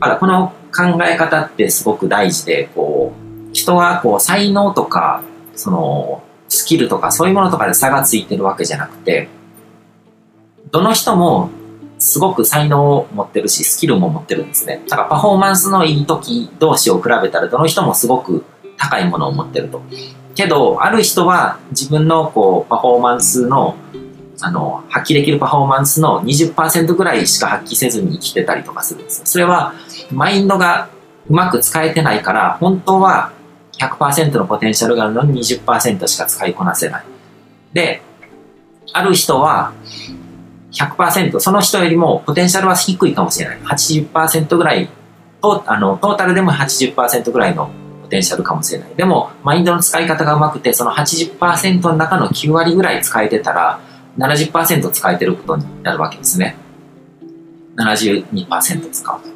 からこの考え方ってすごく大事で、こう、人はこう才能とか、その、スキルとかそういうものとかで差がついてるわけじゃなくて、どの人もすごく才能を持ってるし、スキルも持ってるんですね。だからパフォーマンスのいい時同士を比べたら、どの人もすごく高いものを持ってると。けど、ある人は自分のこうパフォーマンスの、あの、発揮できるパフォーマンスの20%ぐらいしか発揮せずに生きてたりとかするんですよ。それは、マインドがうまく使えてないから、本当は100%のポテンシャルがあるのに20%しか使いこなせない。で、ある人は100%、その人よりもポテンシャルは低いかもしれない。80%ぐらい、トあのトータルでも80%ぐらいのポテンシャルかもしれない。でも、マインドの使い方がうまくて、その80%の中の9割ぐらい使えてたら、70%使えてることになるわけですね。72%使うと。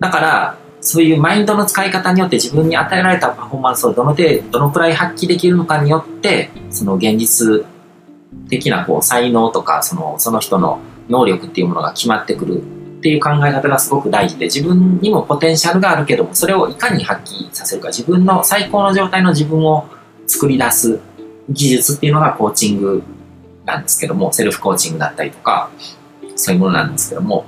だから、そういうマインドの使い方によって自分に与えられたパフォーマンスをどの程度、どのくらい発揮できるのかによって、その現実的なこう才能とか、そのその人の能力っていうものが決まってくるっていう考え方がすごく大事で、自分にもポテンシャルがあるけども、それをいかに発揮させるか、自分の最高の状態の自分を作り出す技術っていうのがコーチングなんですけども、セルフコーチングだったりとか、そういうものなんですけども、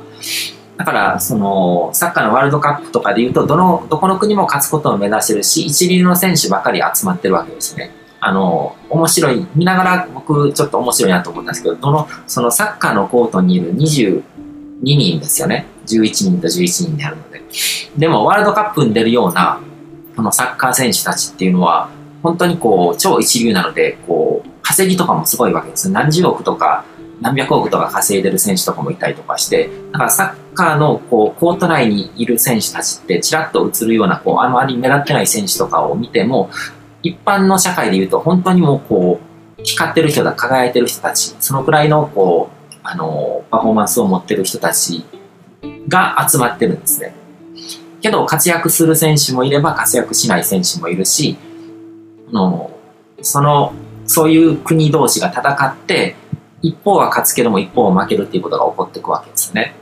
だから、その、サッカーのワールドカップとかで言うと、どの、どこの国も勝つことを目指してるし、一流の選手ばかり集まってるわけですね。あの、面白い、見ながら僕ちょっと面白いなと思ったんですけど、どの、そのサッカーのコートにいる22人ですよね。11人と11人であるので。でも、ワールドカップに出るような、このサッカー選手たちっていうのは、本当にこう、超一流なので、こう、稼ぎとかもすごいわけです。何十億とか、何百億とか稼いでる選手とかもいたりとかして、だからサッカーのこうコート内にいる選手たちってちらっと映るようなこうあまり目立ってない選手とかを見ても、一般の社会で言うと本当にもうこう光ってる人だ、輝いてる人たち、そのくらいのこう、あの、パフォーマンスを持ってる人たちが集まってるんですね。けど活躍する選手もいれば活躍しない選手もいるし、のその、そういう国同士が戦って、一方は勝つけども一方は負けるっていうことが起こっていくわけですね。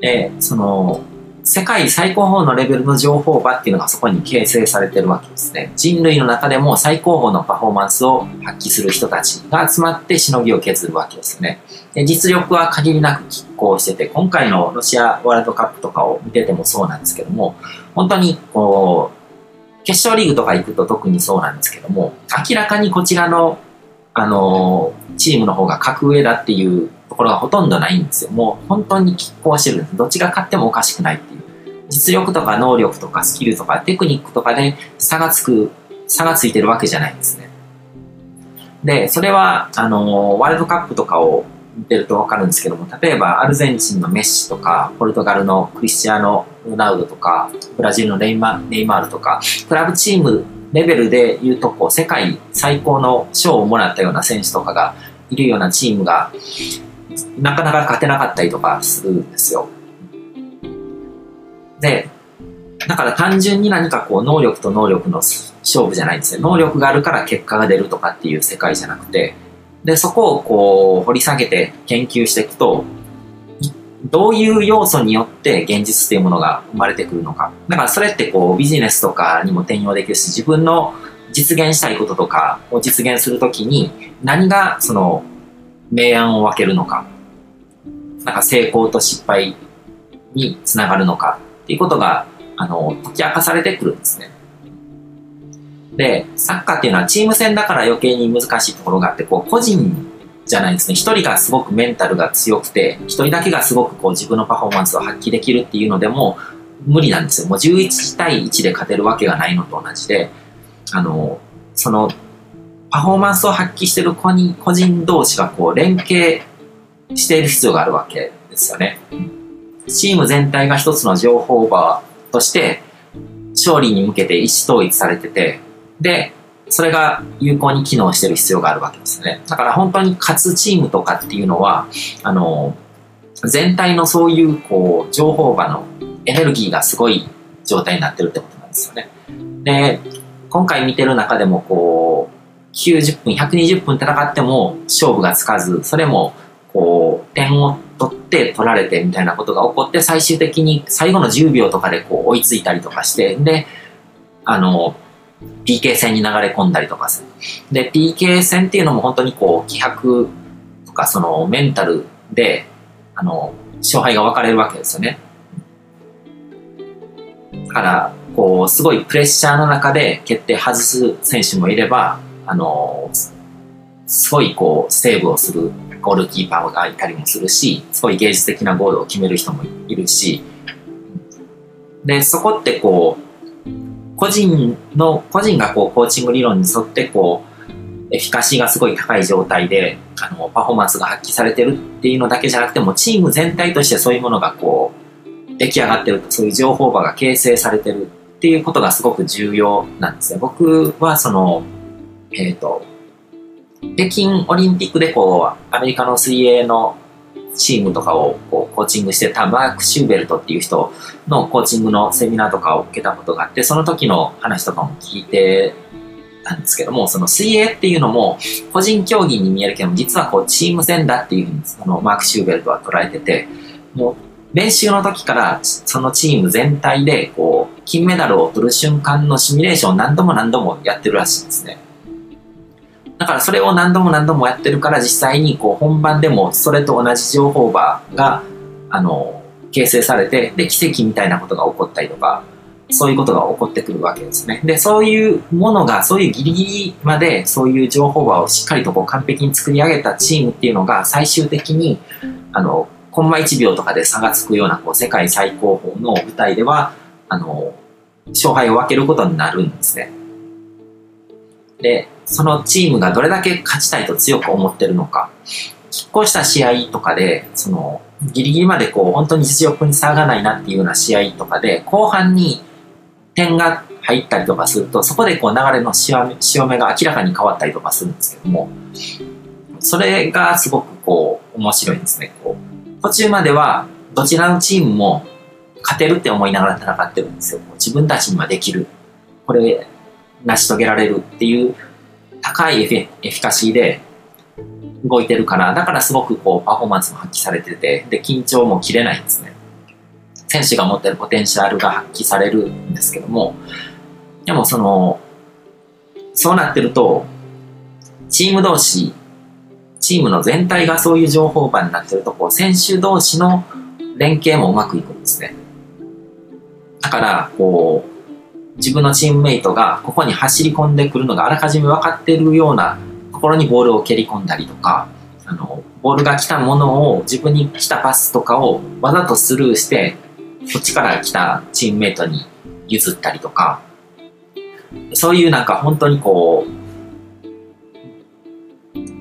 で、その、世界最高峰のレベルの情報場っていうのがそこに形成されてるわけですね。人類の中でも最高峰のパフォーマンスを発揮する人たちが集まってしのぎを削るわけですね。で実力は限りなく拮抗してて、今回のロシアワールドカップとかを見ててもそうなんですけども、本当にこう、決勝リーグとか行くと特にそうなんですけども、明らかにこちらのあの、チームの方が格上だっていうところがほとんどないんですよ。もう本当に拮抗してるんです。どっちが勝ってもおかしくないっていう。実力とか能力とかスキルとかテクニックとかで差がつく、差がついてるわけじゃないんですね。で、それは、あの、ワールドカップとかを見てるとわかるんですけども、例えばアルゼンチンのメッシとか、ポルトガルのクリスチアーノ・ロナウドとか、ブラジルのネイマールとか、クラブチームレベルで言うとこう世界最高の賞をもらったような選手とかがいるようなチームがなかなか勝てなかったりとかするんですよ。で、だから単純に何かこう能力と能力の勝負じゃないんですよ。能力があるから結果が出るとかっていう世界じゃなくて、で、そこをこう掘り下げて研究していくと、どういう要素によって現実っていうものが生まれてくるのか。だからそれってこうビジネスとかにも転用できるし、自分の実現したいこととかを実現するときに何がその明暗を分けるのか。なんか成功と失敗につながるのかっていうことが、あの、解き明かされてくるんですね。で、サッカーっていうのはチーム戦だから余計に難しいところがあって、こう個人じゃないですね。一人がすごくメンタルが強くて、一人だけがすごくこう自分のパフォーマンスを発揮できるっていうのでも無理なんですよ。もう11対1で勝てるわけがないのと同じで、あの、そのパフォーマンスを発揮してる個人個人同士がこう連携している必要があるわけですよね。チーム全体が一つの情報場として勝利に向けて意思統一されてて、で、それが有効に機能してる必要があるわけですね。だから本当に勝つチームとかっていうのは、あの、全体のそういうこう情報場のエネルギーがすごい状態になってるってことなんですよね。で、今回見てる中でもこう、90分、120分戦っても勝負がつかず、それもこう、点を取って取られてみたいなことが起こって最終的に最後の10秒とかでこう追いついたりとかしてであの PK 戦に流れ込んだりとかする。で PK 戦っていうのも本当にこう気迫とかそのメンタルであの勝敗が分かれるわけですよね。だからこうすごいプレッシャーの中で決定外す選手もいればあのすごいこうセーブをするゴールキーパーがいたりもするし、すごい芸術的なゴールを決める人もいるし、で、そこってこう、個人の、個人がこうコーチング理論に沿ってこう、エフィカシーがすごい高い状態で、あの、パフォーマンスが発揮されてるっていうのだけじゃなくても、チーム全体としてそういうものがこう、出来上がってる、そういう情報場が形成されてるっていうことがすごく重要なんですね。僕はその、えっ、ー、と、北京オリンピックでこう、アメリカの水泳のチームとかをこうコーチングしてたマーク・シューベルトっていう人のコーチングのセミナーとかを受けたことがあって、その時の話とかも聞いてたんですけども、その水泳っていうのも個人競技に見えるけども、実はこうチーム戦だっていうふうにそのマーク・シューベルトは捉えてて、もう練習の時からそのチーム全体でこう金メダルを取る瞬間のシミュレーションを何度も何度もやってるらしいんですね。だからそれを何度も何度もやってるから実際にこう本番でもそれと同じ情報場があの形成されてで奇跡みたいなことが起こったりとかそういうことが起こってくるわけですね。で、そういうものが、そういうギリギリまで、そういう情報場をしっかりとこう完璧に作り上げたチームっていうのが、最終的に、あの、コンマ1秒とかで差がつくような、こう、世界最高峰の舞台では、あの、勝敗を分けることになるんですね。で、そのチームがどれだけ勝ちたいと強く思ってるのか、拮抗した試合とかで、その、ギリギリまでこう、本当に実力に差がないなっていうような試合とかで、後半に点が入ったりとかすると、そこでこう流れの潮目が明らかに変わったりとかするんですけども、それがすごくこう、面白いんですね。こう途中までは、どちらのチームも勝てるって思いながら戦ってるんですよ。自分たちにはできる。これ、成し遂げられるっていう高いエフィカシーで動いてるから、だからすごくこうパフォーマンスも発揮されてて、で、緊張も切れないんですね。選手が持ってるポテンシャルが発揮されるんですけども、でもその、そうなってると、チーム同士、チームの全体がそういう情報場になってると、こう、選手同士の連携もうまくいくんですね。だから、こう、自分のチームメイトがここに走り込んでくるのがあらかじめ分かっているようなところにボールを蹴り込んだりとか、あの、ボールが来たものを自分に来たパスとかをわざとスルーして、こっちから来たチームメイトに譲ったりとか、そういうなんか本当にこう、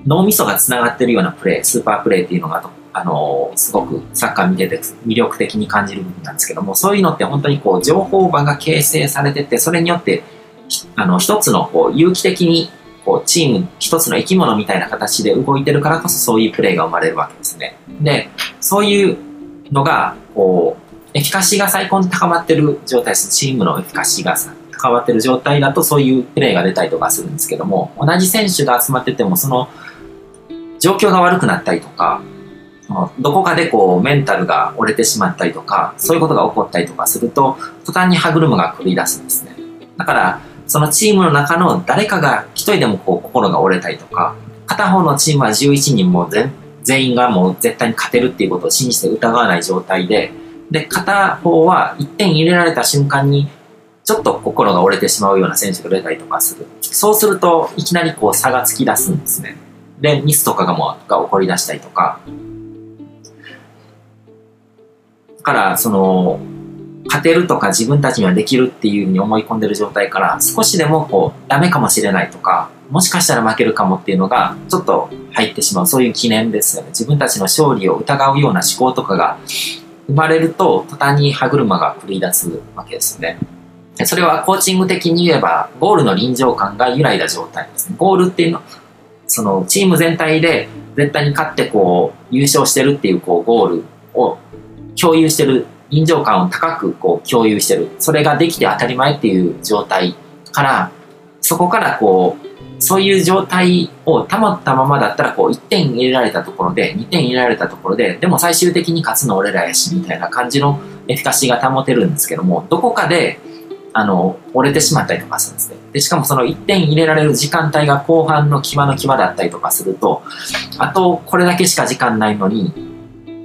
脳みそが繋がってるようなプレー、スーパープレーっていうのがあの、すごくサッカー見てて魅力的に感じる部分なんですけども、そういうのって本当にこう、情報場が形成されてて、それによって、あの、一つのこう、有機的に、こう、チーム、一つの生き物みたいな形で動いてるからこそ、そういうプレーが生まれるわけですね。で、そういうのが、こう、エフィカシーが最高に高まってる状態です。チームのエフィカシーが高まってる状態だと、そういうプレーが出たりとかするんですけども、同じ選手が集まってても、その、状況が悪くなったりとか、どこかでこうメンタルが折れてしまったりとか、そういうことが起こったりとかすると、途端に歯車が狂い出すんですね。だから、そのチームの中の誰かが一人でもこう心が折れたりとか、片方のチームは11人も全員がもう絶対に勝てるっていうことを信じて疑わない状態で、で、片方は1点入れられた瞬間に、ちょっと心が折れてしまうような選手が出たりとかする。そうすると、いきなりこう差がつき出すんですね。で、ミスとかがもが起こり出したりとか、から、その、勝てるとか自分たちにはできるっていうふうに思い込んでる状態から少しでもこうダメかもしれないとかもしかしたら負けるかもっていうのがちょっと入ってしまうそういう記念ですよね。自分たちの勝利を疑うような思考とかが生まれると途端に歯車が狂い出すわけですね。それはコーチング的に言えばゴールの臨場感が揺らいだ状態ですね。ゴールっていうのそのチーム全体で絶対に勝ってこう優勝してるっていうこうゴール共有してる、臨場感を高くこう共有してる。それができて当たり前っていう状態から、そこからこう、そういう状態を保ったままだったら、こう、1点入れられたところで、2点入れられたところで、でも最終的に勝つの俺らやし、みたいな感じのエフィカシーが保てるんですけども、どこかで、あの、折れてしまったりとかするんですね。で、しかもその1点入れられる時間帯が後半の際の際だったりとかすると、あと、これだけしか時間ないのに、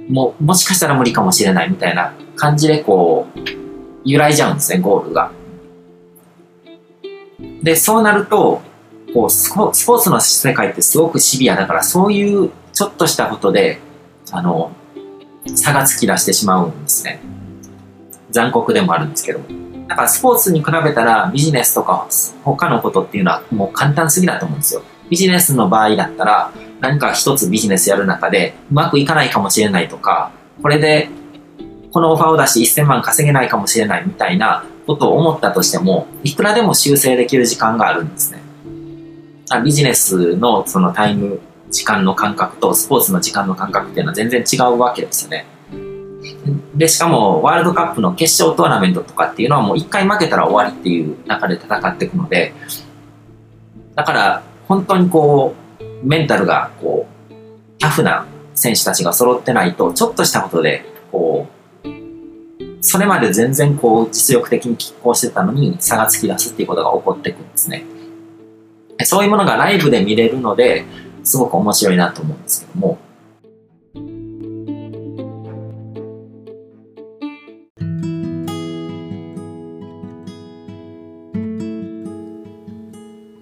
も、もしかしたら無理かもしれないみたいな感じで、こう、揺らいじゃうんですね、ゴールが。で、そうなると、こうスポ、ーツの世界ってすごくシビアだから、そういうちょっとしたことで、あの、差が突き出してしまうんですね。残酷でもあるんですけど。だからスポーツに比べたらビジネスとか他のことっていうのはもう簡単すぎだと思うんですよ。ビジネスの場合だったら何か一つビジネスやる中でうまくいかないかもしれないとか、これでこのオファーを出して1000万稼げないかもしれないみたいなことを思ったとしても、いくらでも修正できる時間があるんですね。ビジネスのそのタイム、時間の感覚とスポーツの時間の感覚っていうのは全然違うわけですよね。で、しかもワールドカップの決勝トーナメントとかっていうのはもう一回負けたら終わりっていう中で戦っていくので、だから本当にこう、メンタルがこう、タフな選手たちが揃ってないと、ちょっとしたことで、こう、それまで全然こう実力的に拮抗してたのに差がつき出すっていうことが起こってくるんですね。そういうものがライブで見れるので、すごく面白いなと思うんですけども、